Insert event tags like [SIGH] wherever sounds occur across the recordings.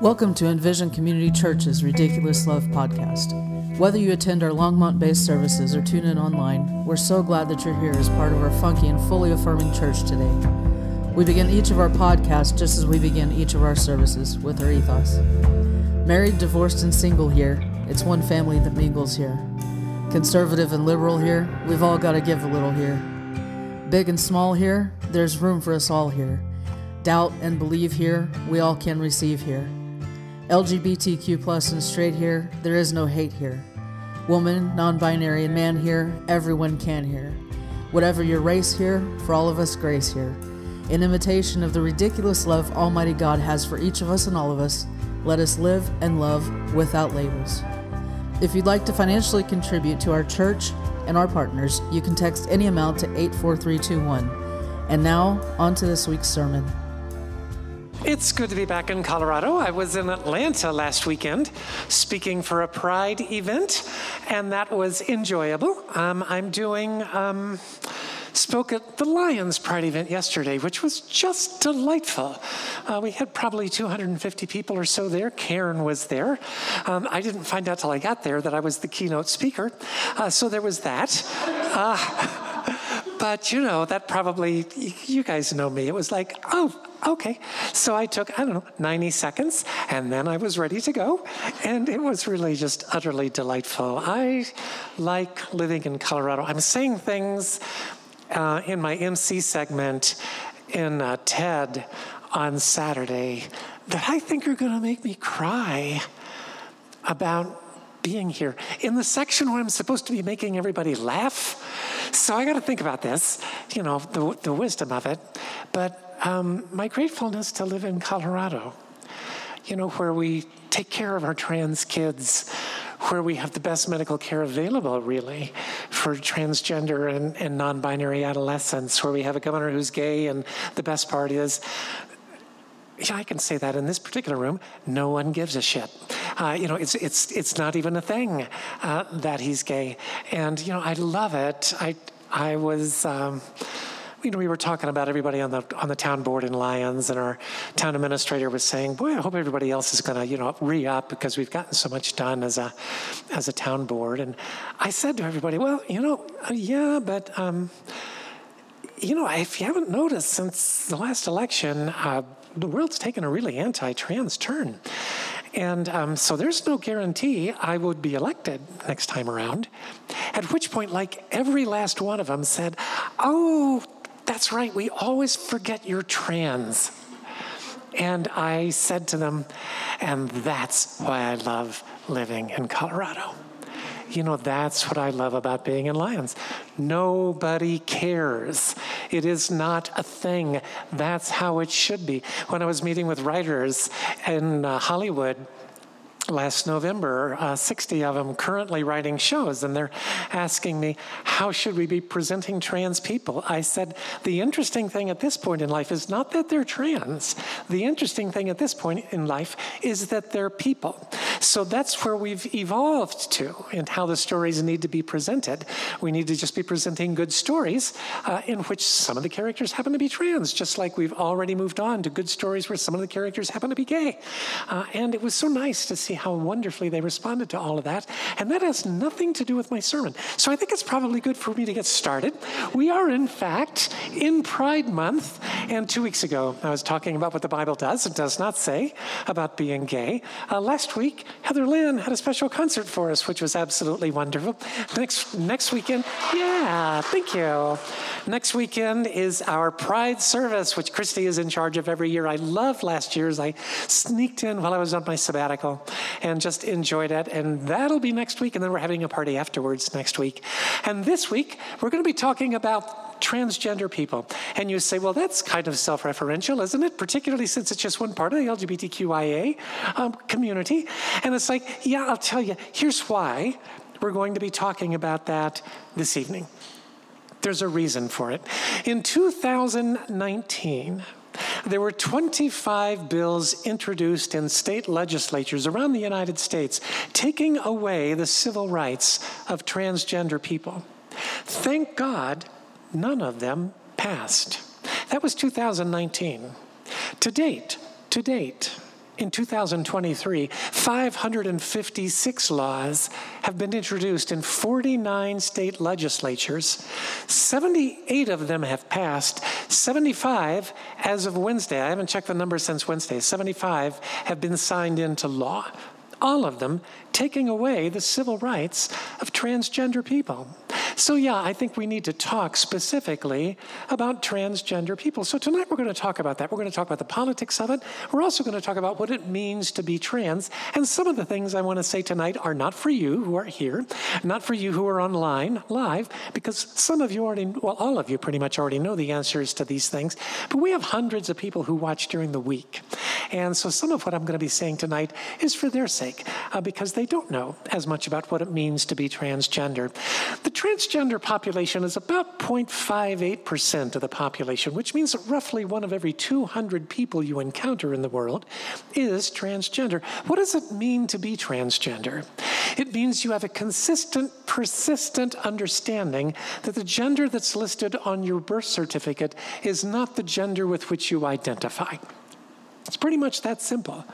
Welcome to Envision Community Church's Ridiculous Love podcast. Whether you attend our Longmont based services or tune in online, we're so glad that you're here as part of our funky and fully affirming church today. We begin each of our podcasts just as we begin each of our services with our ethos. Married, divorced, and single here, it's one family that mingles here. Conservative and liberal here, we've all got to give a little here. Big and small here, there's room for us all here. Doubt and believe here, we all can receive here. LGBTQ plus and straight here, there is no hate here. Woman, non binary, and man here, everyone can here. Whatever your race here, for all of us, grace here. In imitation of the ridiculous love Almighty God has for each of us and all of us, let us live and love without labels. If you'd like to financially contribute to our church and our partners, you can text any amount to 84321. And now, on to this week's sermon. It's good to be back in Colorado. I was in Atlanta last weekend speaking for a Pride event, and that was enjoyable. Um, I'm doing. Um, spoke at the Lyons Pride event yesterday, which was just delightful. Uh, we had probably 250 people or so there. Karen was there. Um, I didn't find out till I got there that I was the keynote speaker, uh, so there was that. Uh, [LAUGHS] but you know, that probably, you guys know me. It was like, oh, okay. So I took, I don't know, 90 seconds, and then I was ready to go. And it was really just utterly delightful. I like living in Colorado. I'm saying things uh, in my MC segment in uh, TED on Saturday that I think are going to make me cry about being here. In the section where I'm supposed to be making everybody laugh, so I got to think about this, you know, the, the wisdom of it. But um, my gratefulness to live in Colorado, you know, where we take care of our trans kids, where we have the best medical care available, really, for transgender and, and non binary adolescents, where we have a governor who's gay, and the best part is, yeah, I can say that in this particular room, no one gives a shit. Uh, you know, it's it's it's not even a thing uh, that he's gay, and you know, I love it. I I was. Um, you know, we were talking about everybody on the on the town board in Lyons, and our town administrator was saying, "Boy, I hope everybody else is going to, you know, re up because we've gotten so much done as a as a town board." And I said to everybody, "Well, you know, uh, yeah, but." Um, you know, if you haven't noticed since the last election, uh, the world's taken a really anti-trans turn. And um, so there's no guarantee I would be elected next time around. At which point, like every last one of them said, Oh, that's right, we always forget you're trans. And I said to them, and that's why I love living in Colorado. You know, that's what I love about being in Lyons. Nobody cares. It is not a thing. That's how it should be. When I was meeting with writers in uh, Hollywood, last November, uh, 60 of them currently writing shows, and they're asking me, How should we be presenting trans people? I said, The interesting thing at this point in life is not that they're trans. The interesting thing at this point in life is that they're people. So that's where we've evolved to, and how the stories need to be presented. We need to just be presenting good stories uh, in which some of the characters happen to be trans, just like we've already moved on to good stories where some of the characters happen to be gay. Uh, and it was so nice to see how wonderfully they responded to all of that. And that has nothing to do with my sermon. So I think it's probably good for me to get started. We are, in fact, in Pride Month. And two weeks ago, I was talking about what the Bible does and does not say about being gay. Uh, last week, Heather Lynn had a special concert for us, which was absolutely wonderful. Next, next weekend, yeah, thank you. Next weekend is our Pride service, which Christy is in charge of every year. I loved last year's. I sneaked in while I was on my sabbatical and just enjoyed it. And that'll be next week. And then we're having a party afterwards next week. And this week, we're going to be talking about transgender people. And you say, well, that's kind of self referential, isn't it? Particularly since it's just one part of the LGBTQIA um, community. And it's like, yeah, I'll tell you, here's why we're going to be talking about that this evening. There's a reason for it. In 2019, there were 25 bills introduced in state legislatures around the United States taking away the civil rights of transgender people. Thank God none of them passed. That was 2019. To date, To date, in 2023, 556 laws have been introduced in 49 state legislatures. 78 of them have passed. 75, as of Wednesday, I haven't checked the numbers since Wednesday, 75 have been signed into law. All of them taking away the civil rights of transgender people. So, yeah, I think we need to talk specifically about transgender people. So, tonight we're going to talk about that. We're going to talk about the politics of it. We're also going to talk about what it means to be trans. And some of the things I want to say tonight are not for you who are here, not for you who are online live, because some of you already, well, all of you pretty much already know the answers to these things. But we have hundreds of people who watch during the week. And so some of what I'm going to be saying tonight is for their sake, uh, because they don't know as much about what it means to be transgender. The transgender population is about 0.58% of the population, which means that roughly one of every 200 people you encounter in the world is transgender. What does it mean to be transgender? It means you have a consistent, persistent understanding that the gender that's listed on your birth certificate is not the gender with which you identify. It's pretty much that simple.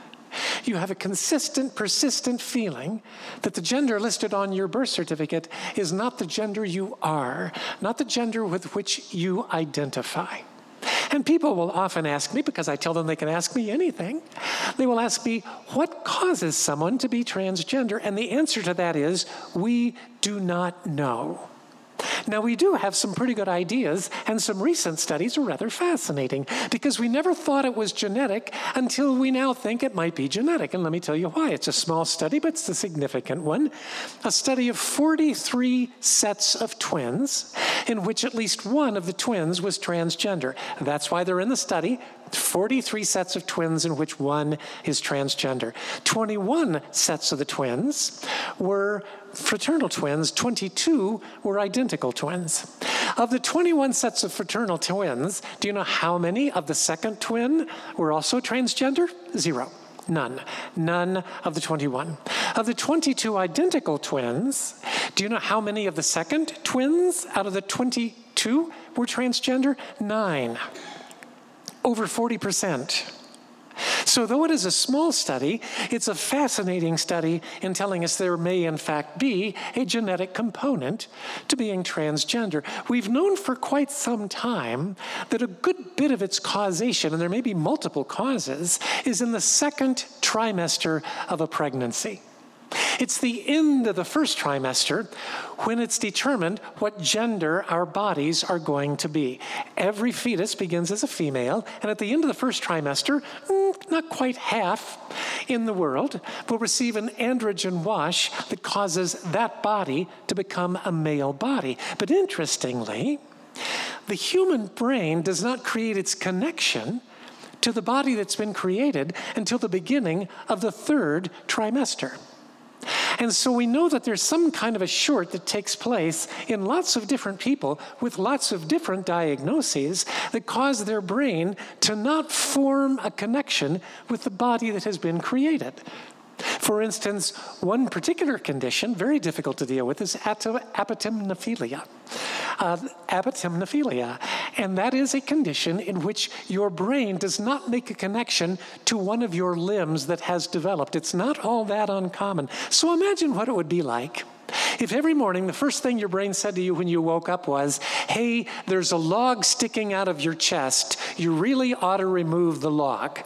You have a consistent, persistent feeling that the gender listed on your birth certificate is not the gender you are, not the gender with which you identify. And people will often ask me, because I tell them they can ask me anything, they will ask me, what causes someone to be transgender? And the answer to that is, we do not know. Now, we do have some pretty good ideas, and some recent studies are rather fascinating because we never thought it was genetic until we now think it might be genetic. And let me tell you why. It's a small study, but it's a significant one. A study of 43 sets of twins in which at least one of the twins was transgender. That's why they're in the study. 43 sets of twins in which one is transgender. 21 sets of the twins were fraternal twins, 22 were identical twins. Of the 21 sets of fraternal twins, do you know how many of the second twin were also transgender? Zero. None. None of the 21. Of the 22 identical twins, do you know how many of the second twins out of the 22 were transgender? Nine over 40%. So, though it is a small study, it's a fascinating study in telling us there may, in fact, be a genetic component to being transgender. We've known for quite some time that a good bit of its causation, and there may be multiple causes, is in the second trimester of a pregnancy. It's the end of the first trimester when it's determined what gender our bodies are going to be. Every fetus begins as a female, and at the end of the first trimester, mm, not quite half in the world will receive an androgen wash that causes that body to become a male body. But interestingly, the human brain does not create its connection to the body that's been created until the beginning of the third trimester. And so we know that there's some kind of a short that takes place in lots of different people with lots of different diagnoses that cause their brain to not form a connection with the body that has been created. For instance, one particular condition, very difficult to deal with, is apotemnophilia. Uh, apotemnophilia. And that is a condition in which your brain does not make a connection to one of your limbs that has developed. It's not all that uncommon. So imagine what it would be like if every morning the first thing your brain said to you when you woke up was, hey, there's a log sticking out of your chest, you really ought to remove the log.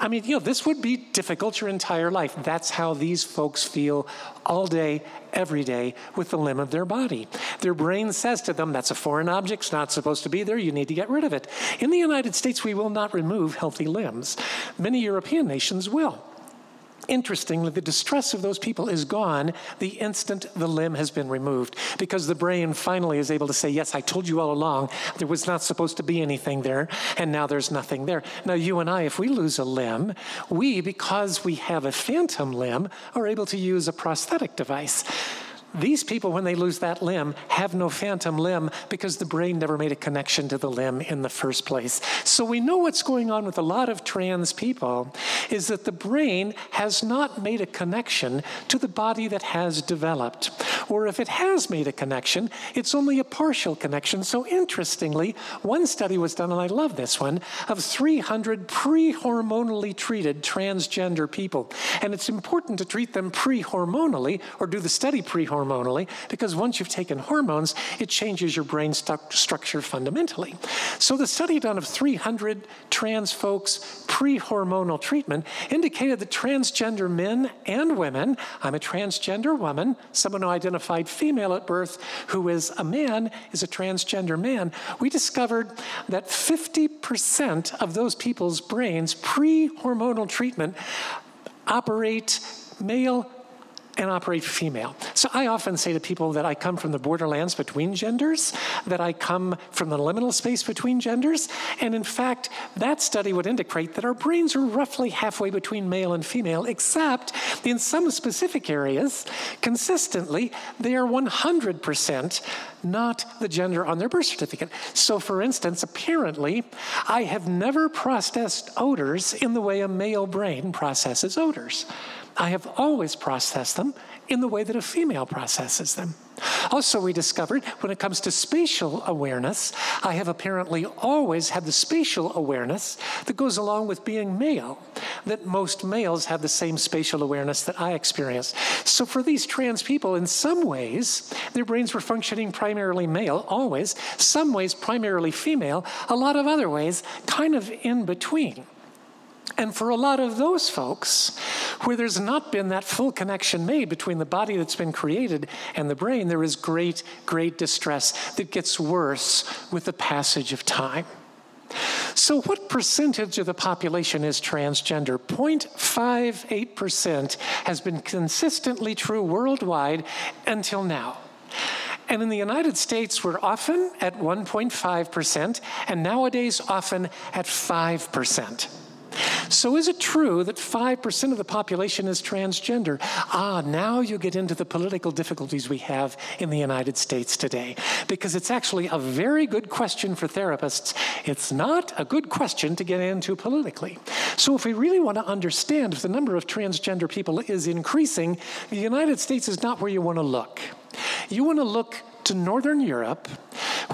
I mean, you know, this would be difficult your entire life. That's how these folks feel all day, every day with the limb of their body. Their brain says to them, that's a foreign object, it's not supposed to be there, you need to get rid of it. In the United States, we will not remove healthy limbs. Many European nations will. Interestingly, the distress of those people is gone the instant the limb has been removed because the brain finally is able to say, Yes, I told you all along there was not supposed to be anything there, and now there's nothing there. Now, you and I, if we lose a limb, we, because we have a phantom limb, are able to use a prosthetic device. These people, when they lose that limb, have no phantom limb because the brain never made a connection to the limb in the first place. So we know what's going on with a lot of trans people is that the brain has not made a connection to the body that has developed. Or if it has made a connection, it's only a partial connection. So interestingly, one study was done, and I love this one, of 300 pre hormonally treated transgender people. And it's important to treat them pre hormonally or do the study pre hormonally hormonally because once you've taken hormones, it changes your brain stu- structure fundamentally. So the study done of 300 trans folks pre hormonal treatment indicated that transgender men and women, I'm a transgender woman, someone who identified female at birth who is a man is a transgender man, we discovered that 50% of those people's brains pre hormonal treatment operate male and operate female. So I often say to people that I come from the borderlands between genders, that I come from the liminal space between genders. And in fact, that study would indicate that our brains are roughly halfway between male and female, except in some specific areas, consistently, they are 100% not the gender on their birth certificate. So, for instance, apparently, I have never processed odors in the way a male brain processes odors. I have always processed them in the way that a female processes them. Also, we discovered when it comes to spatial awareness, I have apparently always had the spatial awareness that goes along with being male, that most males have the same spatial awareness that I experience. So, for these trans people, in some ways, their brains were functioning primarily male, always, some ways primarily female, a lot of other ways kind of in between. And for a lot of those folks, where there's not been that full connection made between the body that's been created and the brain, there is great, great distress that gets worse with the passage of time. So, what percentage of the population is transgender? 0.58% has been consistently true worldwide until now. And in the United States, we're often at 1.5%, and nowadays often at 5%. So, is it true that 5% of the population is transgender? Ah, now you get into the political difficulties we have in the United States today. Because it's actually a very good question for therapists. It's not a good question to get into politically. So, if we really want to understand if the number of transgender people is increasing, the United States is not where you want to look. You want to look to Northern Europe,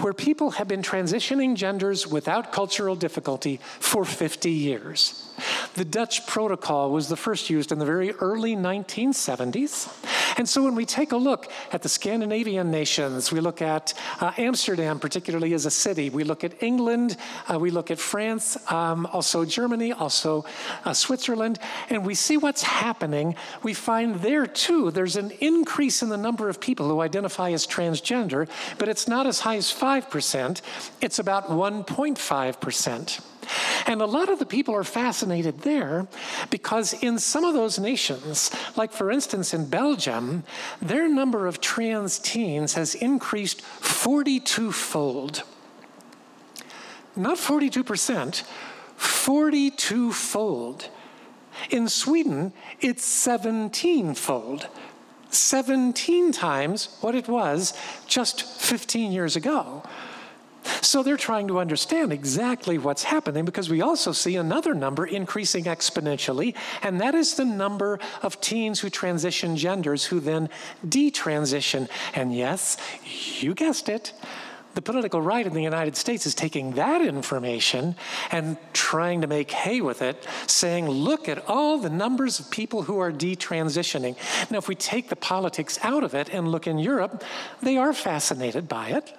where people have been transitioning genders without cultural difficulty for 50 years. The Dutch protocol was the first used in the very early 1970s. And so when we take a look at the Scandinavian nations, we look at uh, Amsterdam, particularly as a city, we look at England, uh, we look at France, um, also Germany, also uh, Switzerland, and we see what's happening. We find there too, there's an increase in the number of people who identify as transgender, but it's not as high as 5%, it's about 1.5%. And a lot of the people are fascinated there because in some of those nations, like for instance in Belgium, their number of trans teens has increased 42 fold. Not 42%, 42 fold. In Sweden, it's 17 fold. 17 times what it was just 15 years ago. So they're trying to understand exactly what's happening because we also see another number increasing exponentially, and that is the number of teens who transition genders who then detransition. And yes, you guessed it. The political right in the United States is taking that information and trying to make hay with it, saying, look at all the numbers of people who are detransitioning. Now, if we take the politics out of it and look in Europe, they are fascinated by it.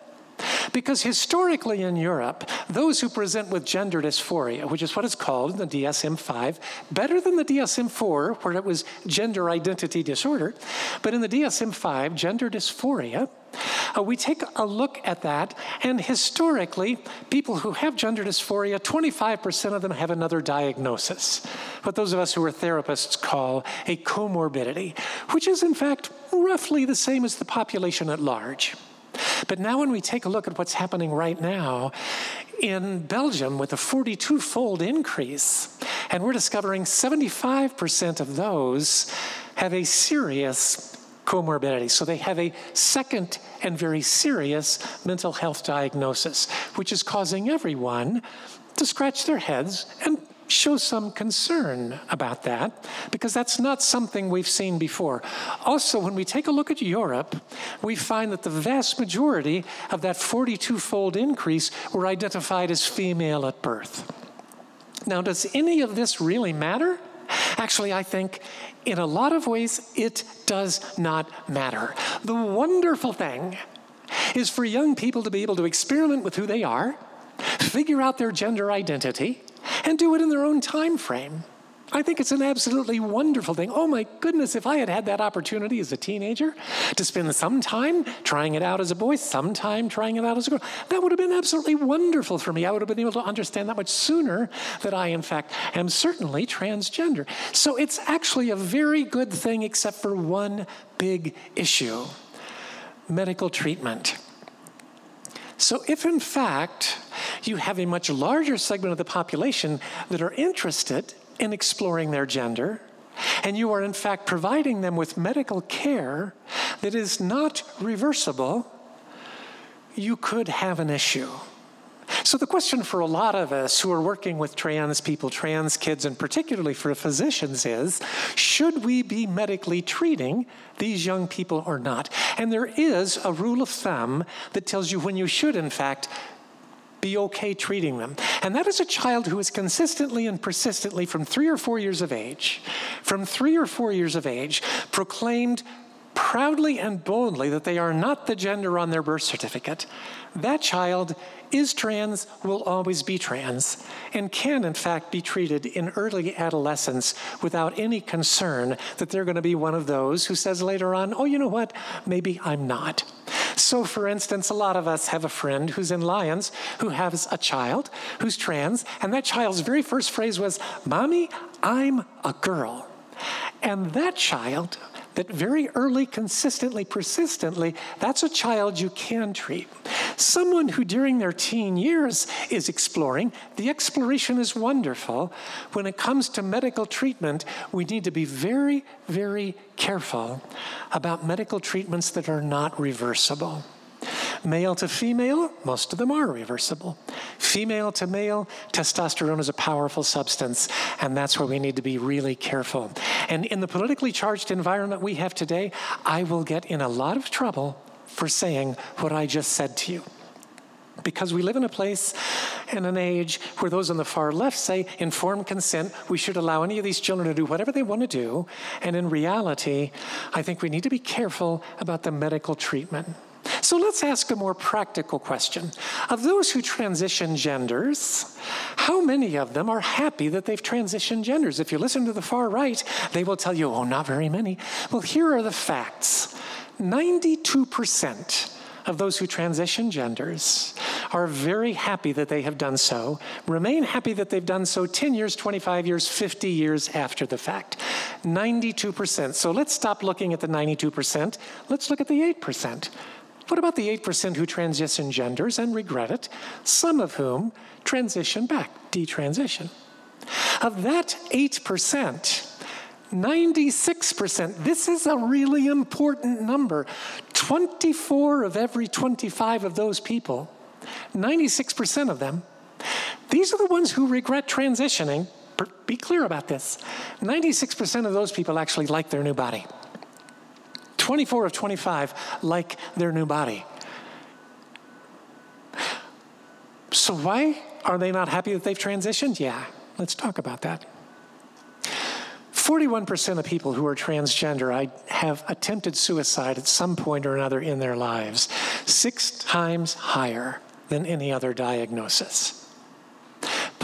Because historically in Europe, those who present with gender dysphoria, which is what it's called in the DSM 5, better than the DSM 4, where it was gender identity disorder, but in the DSM 5, gender dysphoria, uh, we take a look at that, and historically, people who have gender dysphoria, 25% of them have another diagnosis, what those of us who are therapists call a comorbidity, which is in fact roughly the same as the population at large. But now, when we take a look at what's happening right now in Belgium with a 42 fold increase, and we're discovering 75% of those have a serious comorbidity. So they have a second and very serious mental health diagnosis, which is causing everyone to scratch their heads and show some concern about that because that's not something we've seen before. Also, when we take a look at Europe, we find that the vast majority of that 42 fold increase were identified as female at birth. Now, does any of this really matter? Actually, I think in a lot of ways it does not matter. The wonderful thing is for young people to be able to experiment with who they are, figure out their gender identity, and do it in their own time frame. I think it's an absolutely wonderful thing. Oh my goodness, if I had had that opportunity as a teenager to spend some time trying it out as a boy, some time trying it out as a girl, that would have been absolutely wonderful for me. I would have been able to understand that much sooner that I, in fact, am certainly transgender. So it's actually a very good thing, except for one big issue medical treatment. So, if in fact you have a much larger segment of the population that are interested in exploring their gender, and you are in fact providing them with medical care that is not reversible, you could have an issue. So, the question for a lot of us who are working with trans people, trans kids, and particularly for physicians is should we be medically treating these young people or not? And there is a rule of thumb that tells you when you should, in fact, be okay treating them. And that is a child who is consistently and persistently, from three or four years of age, from three or four years of age, proclaimed proudly and boldly that they are not the gender on their birth certificate. That child is trans, will always be trans, and can in fact be treated in early adolescence without any concern that they're going to be one of those who says later on, oh, you know what, maybe I'm not. So, for instance, a lot of us have a friend who's in Lyons who has a child who's trans, and that child's very first phrase was, Mommy, I'm a girl. And that child, that very early, consistently, persistently, that's a child you can treat. Someone who during their teen years is exploring, the exploration is wonderful. When it comes to medical treatment, we need to be very, very careful about medical treatments that are not reversible. Male to female, most of them are reversible. Female to male, testosterone is a powerful substance, and that's where we need to be really careful. And in the politically charged environment we have today, I will get in a lot of trouble for saying what I just said to you. Because we live in a place and an age where those on the far left say informed consent, we should allow any of these children to do whatever they want to do. And in reality, I think we need to be careful about the medical treatment. So let's ask a more practical question. Of those who transition genders, how many of them are happy that they've transitioned genders? If you listen to the far right, they will tell you, oh, not very many. Well, here are the facts 92% of those who transition genders are very happy that they have done so, remain happy that they've done so 10 years, 25 years, 50 years after the fact. 92%. So let's stop looking at the 92%. Let's look at the 8%. What about the 8% who transition genders and regret it, some of whom transition back, detransition? Of that 8%, 96%. This is a really important number. 24 of every 25 of those people, 96% of them, these are the ones who regret transitioning. Be clear about this. 96% of those people actually like their new body. 24 of 25 like their new body. So, why are they not happy that they've transitioned? Yeah, let's talk about that. 41% of people who are transgender have attempted suicide at some point or another in their lives, six times higher than any other diagnosis.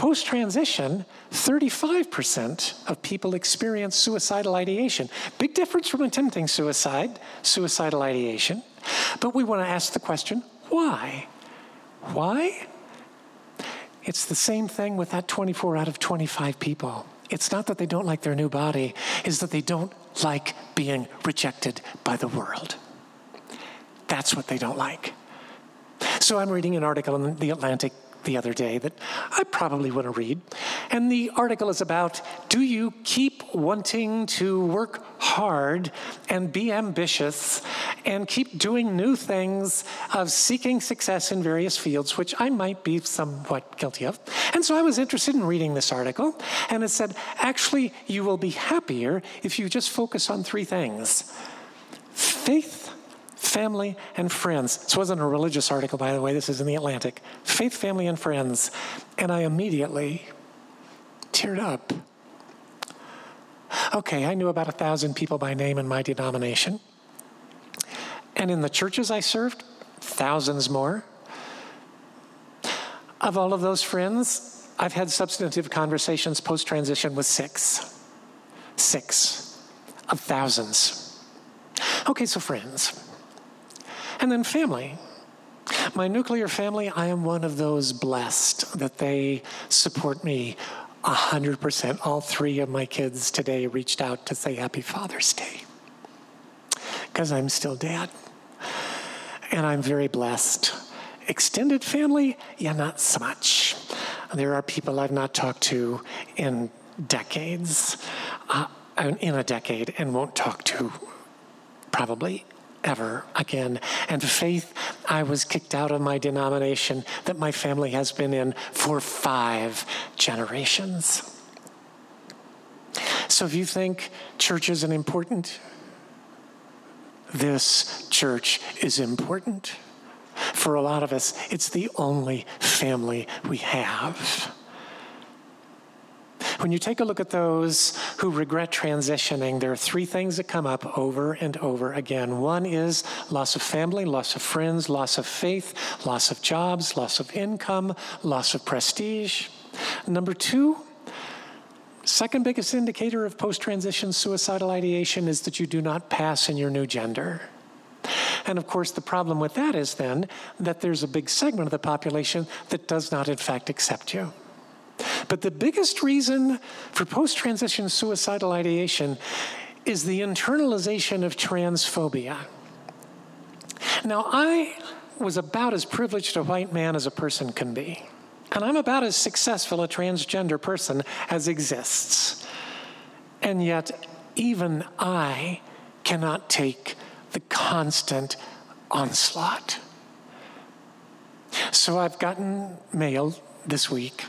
Post transition, 35% of people experience suicidal ideation. Big difference from attempting suicide, suicidal ideation. But we want to ask the question why? Why? It's the same thing with that 24 out of 25 people. It's not that they don't like their new body, it's that they don't like being rejected by the world. That's what they don't like. So I'm reading an article in The Atlantic the other day that I probably want to read. And the article is about do you keep wanting to work hard and be ambitious and keep doing new things of seeking success in various fields, which I might be somewhat guilty of. And so I was interested in reading this article, and it said actually, you will be happier if you just focus on three things faith family, and friends. This wasn't a religious article, by the way, this is in the Atlantic. Faith, family, and friends. And I immediately teared up. Okay, I knew about a thousand people by name in my denomination. And in the churches I served, thousands more. Of all of those friends, I've had substantive conversations post transition with six. Six of thousands. Okay, so friends. And then family. My nuclear family, I am one of those blessed that they support me 100%. All three of my kids today reached out to say Happy Father's Day because I'm still dad. And I'm very blessed. Extended family, yeah, not so much. There are people I've not talked to in decades, uh, in a decade, and won't talk to probably ever again. And faith, I was kicked out of my denomination that my family has been in for five generations. So if you think church isn't important, this church is important. For a lot of us, it's the only family we have. When you take a look at those who regret transitioning, there are three things that come up over and over again. One is loss of family, loss of friends, loss of faith, loss of jobs, loss of income, loss of prestige. Number two, second biggest indicator of post transition suicidal ideation is that you do not pass in your new gender. And of course, the problem with that is then that there's a big segment of the population that does not, in fact, accept you. But the biggest reason for post transition suicidal ideation is the internalization of transphobia. Now, I was about as privileged a white man as a person can be, and I'm about as successful a transgender person as exists. And yet, even I cannot take the constant onslaught. So I've gotten mail this week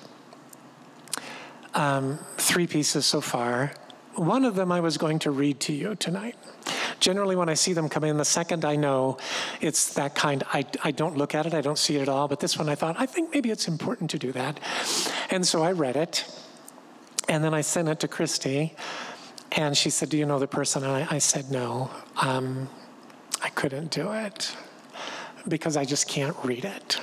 um, three pieces so far. One of them I was going to read to you tonight. Generally, when I see them come in, the second I know it's that kind, I, I don't look at it, I don't see it at all. But this one I thought, I think maybe it's important to do that. And so I read it. And then I sent it to Christy. And she said, Do you know the person? And I, I said, No. Um, I couldn't do it because I just can't read it.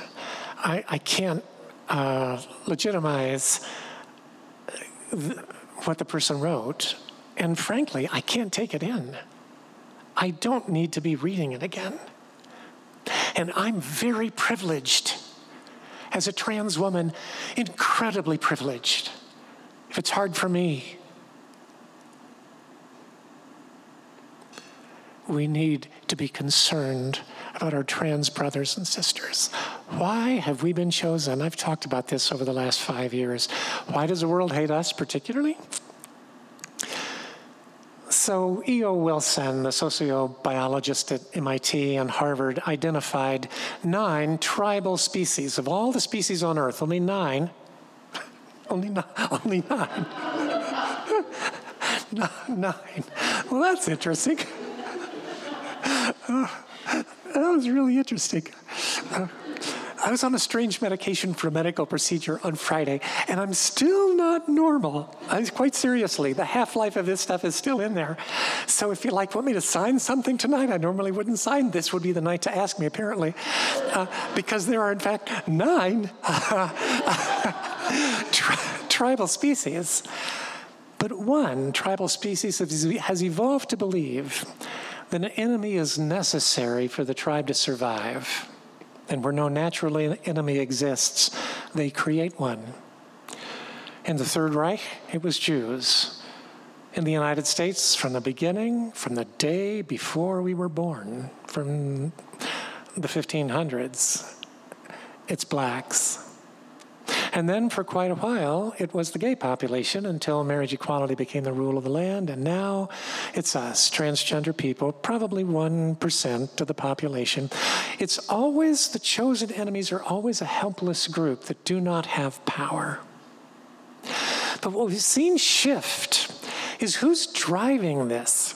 I, I can't uh, legitimize what the person wrote, and frankly, I can't take it in. I don't need to be reading it again. And I'm very privileged as a trans woman, incredibly privileged. If it's hard for me, we need to be concerned about our trans brothers and sisters. Why have we been chosen? I've talked about this over the last five years. Why does the world hate us particularly? So, E.O. Wilson, the sociobiologist at MIT and Harvard, identified nine tribal species. Of all the species on Earth, only nine, [LAUGHS] only, nine, only [LAUGHS] nine. nine. Well, that's interesting. [LAUGHS] that was really interesting. Uh, I was on a strange medication for a medical procedure on Friday, and I'm still not normal. I, quite seriously, the half life of this stuff is still in there. So if you like want me to sign something tonight, I normally wouldn't sign. This would be the night to ask me, apparently, uh, because there are in fact nine [LAUGHS] tri- tribal species. But one tribal species has evolved to believe an enemy is necessary for the tribe to survive. And where no natural enemy exists, they create one. In the Third Reich, it was Jews. In the United States, from the beginning, from the day before we were born, from the 1500s, it's blacks. And then for quite a while, it was the gay population until marriage equality became the rule of the land. And now it's us, transgender people, probably 1% of the population. It's always the chosen enemies are always a helpless group that do not have power. But what we've seen shift is who's driving this?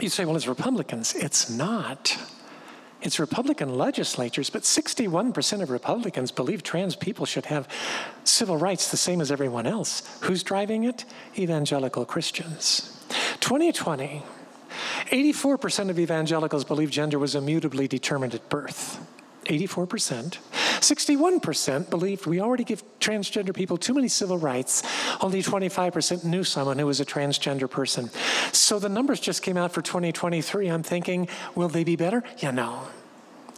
You say, well, it's Republicans. It's not. It's Republican legislatures, but 61% of Republicans believe trans people should have civil rights the same as everyone else. Who's driving it? Evangelical Christians. 2020, 84% of evangelicals believe gender was immutably determined at birth. 84%. 61% believed we already give transgender people too many civil rights. Only 25% knew someone who was a transgender person. So the numbers just came out for 2023. I'm thinking, will they be better? Yeah, no.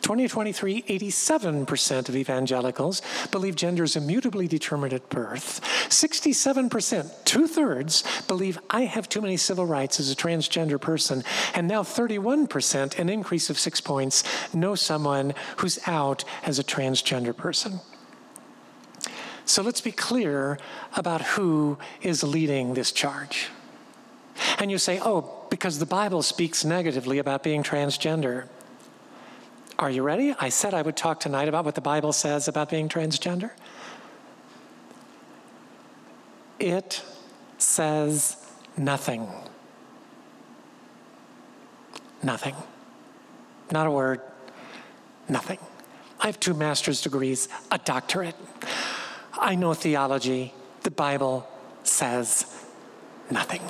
2023, 87% of evangelicals believe gender is immutably determined at birth. 67%, two thirds, believe I have too many civil rights as a transgender person. And now 31%, an increase of six points, know someone who's out as a transgender person. So let's be clear about who is leading this charge. And you say, oh, because the Bible speaks negatively about being transgender. Are you ready? I said I would talk tonight about what the Bible says about being transgender. It says nothing. Nothing. Not a word. Nothing. I have two master's degrees, a doctorate. I know theology. The Bible says nothing.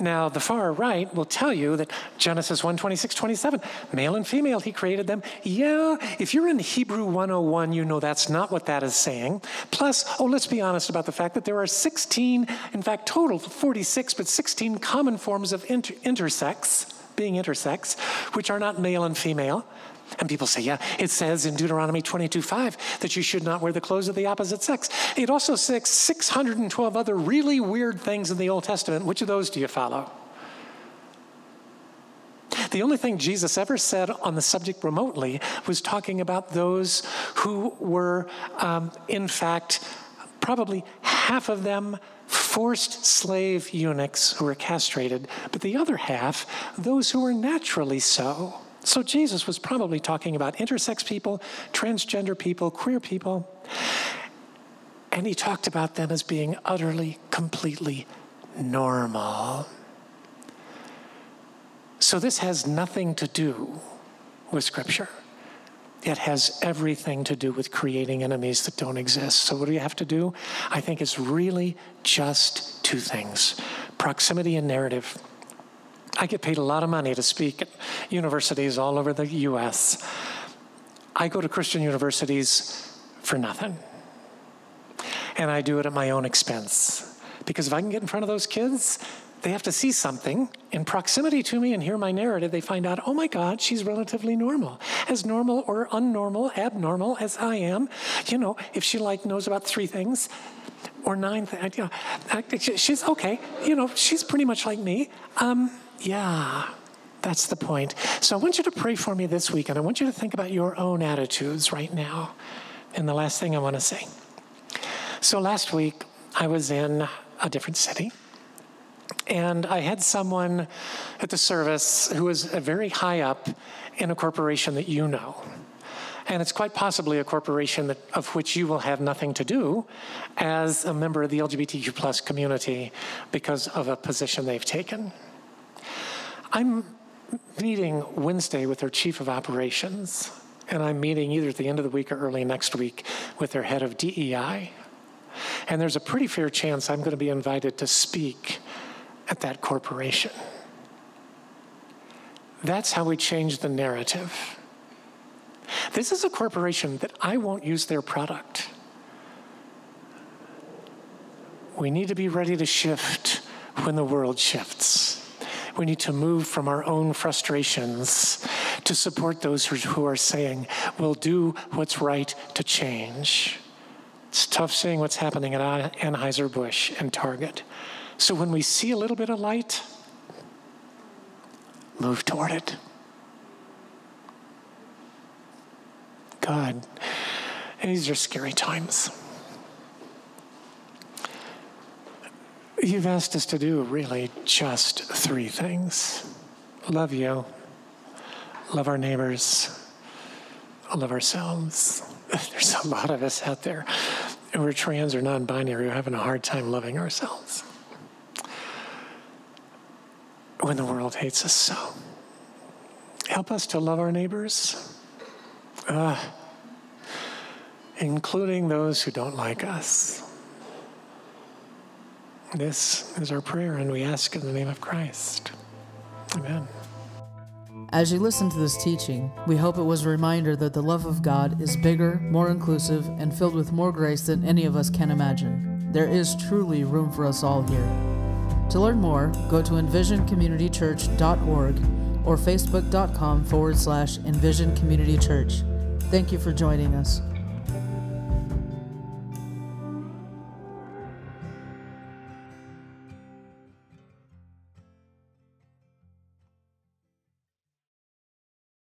Now, the far right will tell you that Genesis 1 26, 27, male and female, he created them. Yeah, if you're in Hebrew 101, you know that's not what that is saying. Plus, oh, let's be honest about the fact that there are 16, in fact, total 46, but 16 common forms of inter- intersex, being intersex, which are not male and female. And people say, yeah, it says in Deuteronomy 22 5 that you should not wear the clothes of the opposite sex. It also says 612 other really weird things in the Old Testament. Which of those do you follow? The only thing Jesus ever said on the subject remotely was talking about those who were, um, in fact, probably half of them forced slave eunuchs who were castrated, but the other half, those who were naturally so. So Jesus was probably talking about intersex people, transgender people, queer people. And he talked about them as being utterly, completely normal. So this has nothing to do with Scripture. It has everything to do with creating enemies that don't exist. So, what do you have to do? I think it's really just two things proximity and narrative. I get paid a lot of money to speak at universities all over the US. I go to Christian universities for nothing. And I do it at my own expense. Because if I can get in front of those kids, they have to see something in proximity to me and hear my narrative. They find out, oh my God, she's relatively normal. As normal or unnormal, abnormal as I am. You know, if she like knows about three things, or nine things, you know, she's okay. You know, she's pretty much like me. Um, yeah, that's the point. So I want you to pray for me this week, and I want you to think about your own attitudes right now. And the last thing I want to say. So last week, I was in a different city. And I had someone at the service who was uh, very high up in a corporation that you know. And it's quite possibly a corporation that, of which you will have nothing to do as a member of the LGBTQ plus community because of a position they've taken. I'm meeting Wednesday with their chief of operations, and I'm meeting either at the end of the week or early next week with their head of DEI. And there's a pretty fair chance I'm going to be invited to speak at that corporation. That's how we change the narrative. This is a corporation that I won't use their product. We need to be ready to shift when the world shifts. We need to move from our own frustrations to support those who are saying, we'll do what's right to change. It's tough seeing what's happening at Anheuser-Busch and Target. So when we see a little bit of light, move toward it. God, These are scary times. You've asked us to do really just three things. Love you, love our neighbors, love ourselves. [LAUGHS] There's a lot of us out there. Who are trans or non binary who are having a hard time loving ourselves. When the world hates us so. Help us to love our neighbors, uh, including those who don't like us. This is our prayer, and we ask in the name of Christ. Amen. As you listen to this teaching, we hope it was a reminder that the love of God is bigger, more inclusive, and filled with more grace than any of us can imagine. There is truly room for us all here. To learn more, go to envisioncommunitychurch.org or facebook.com forward slash envisioncommunitychurch. Thank you for joining us.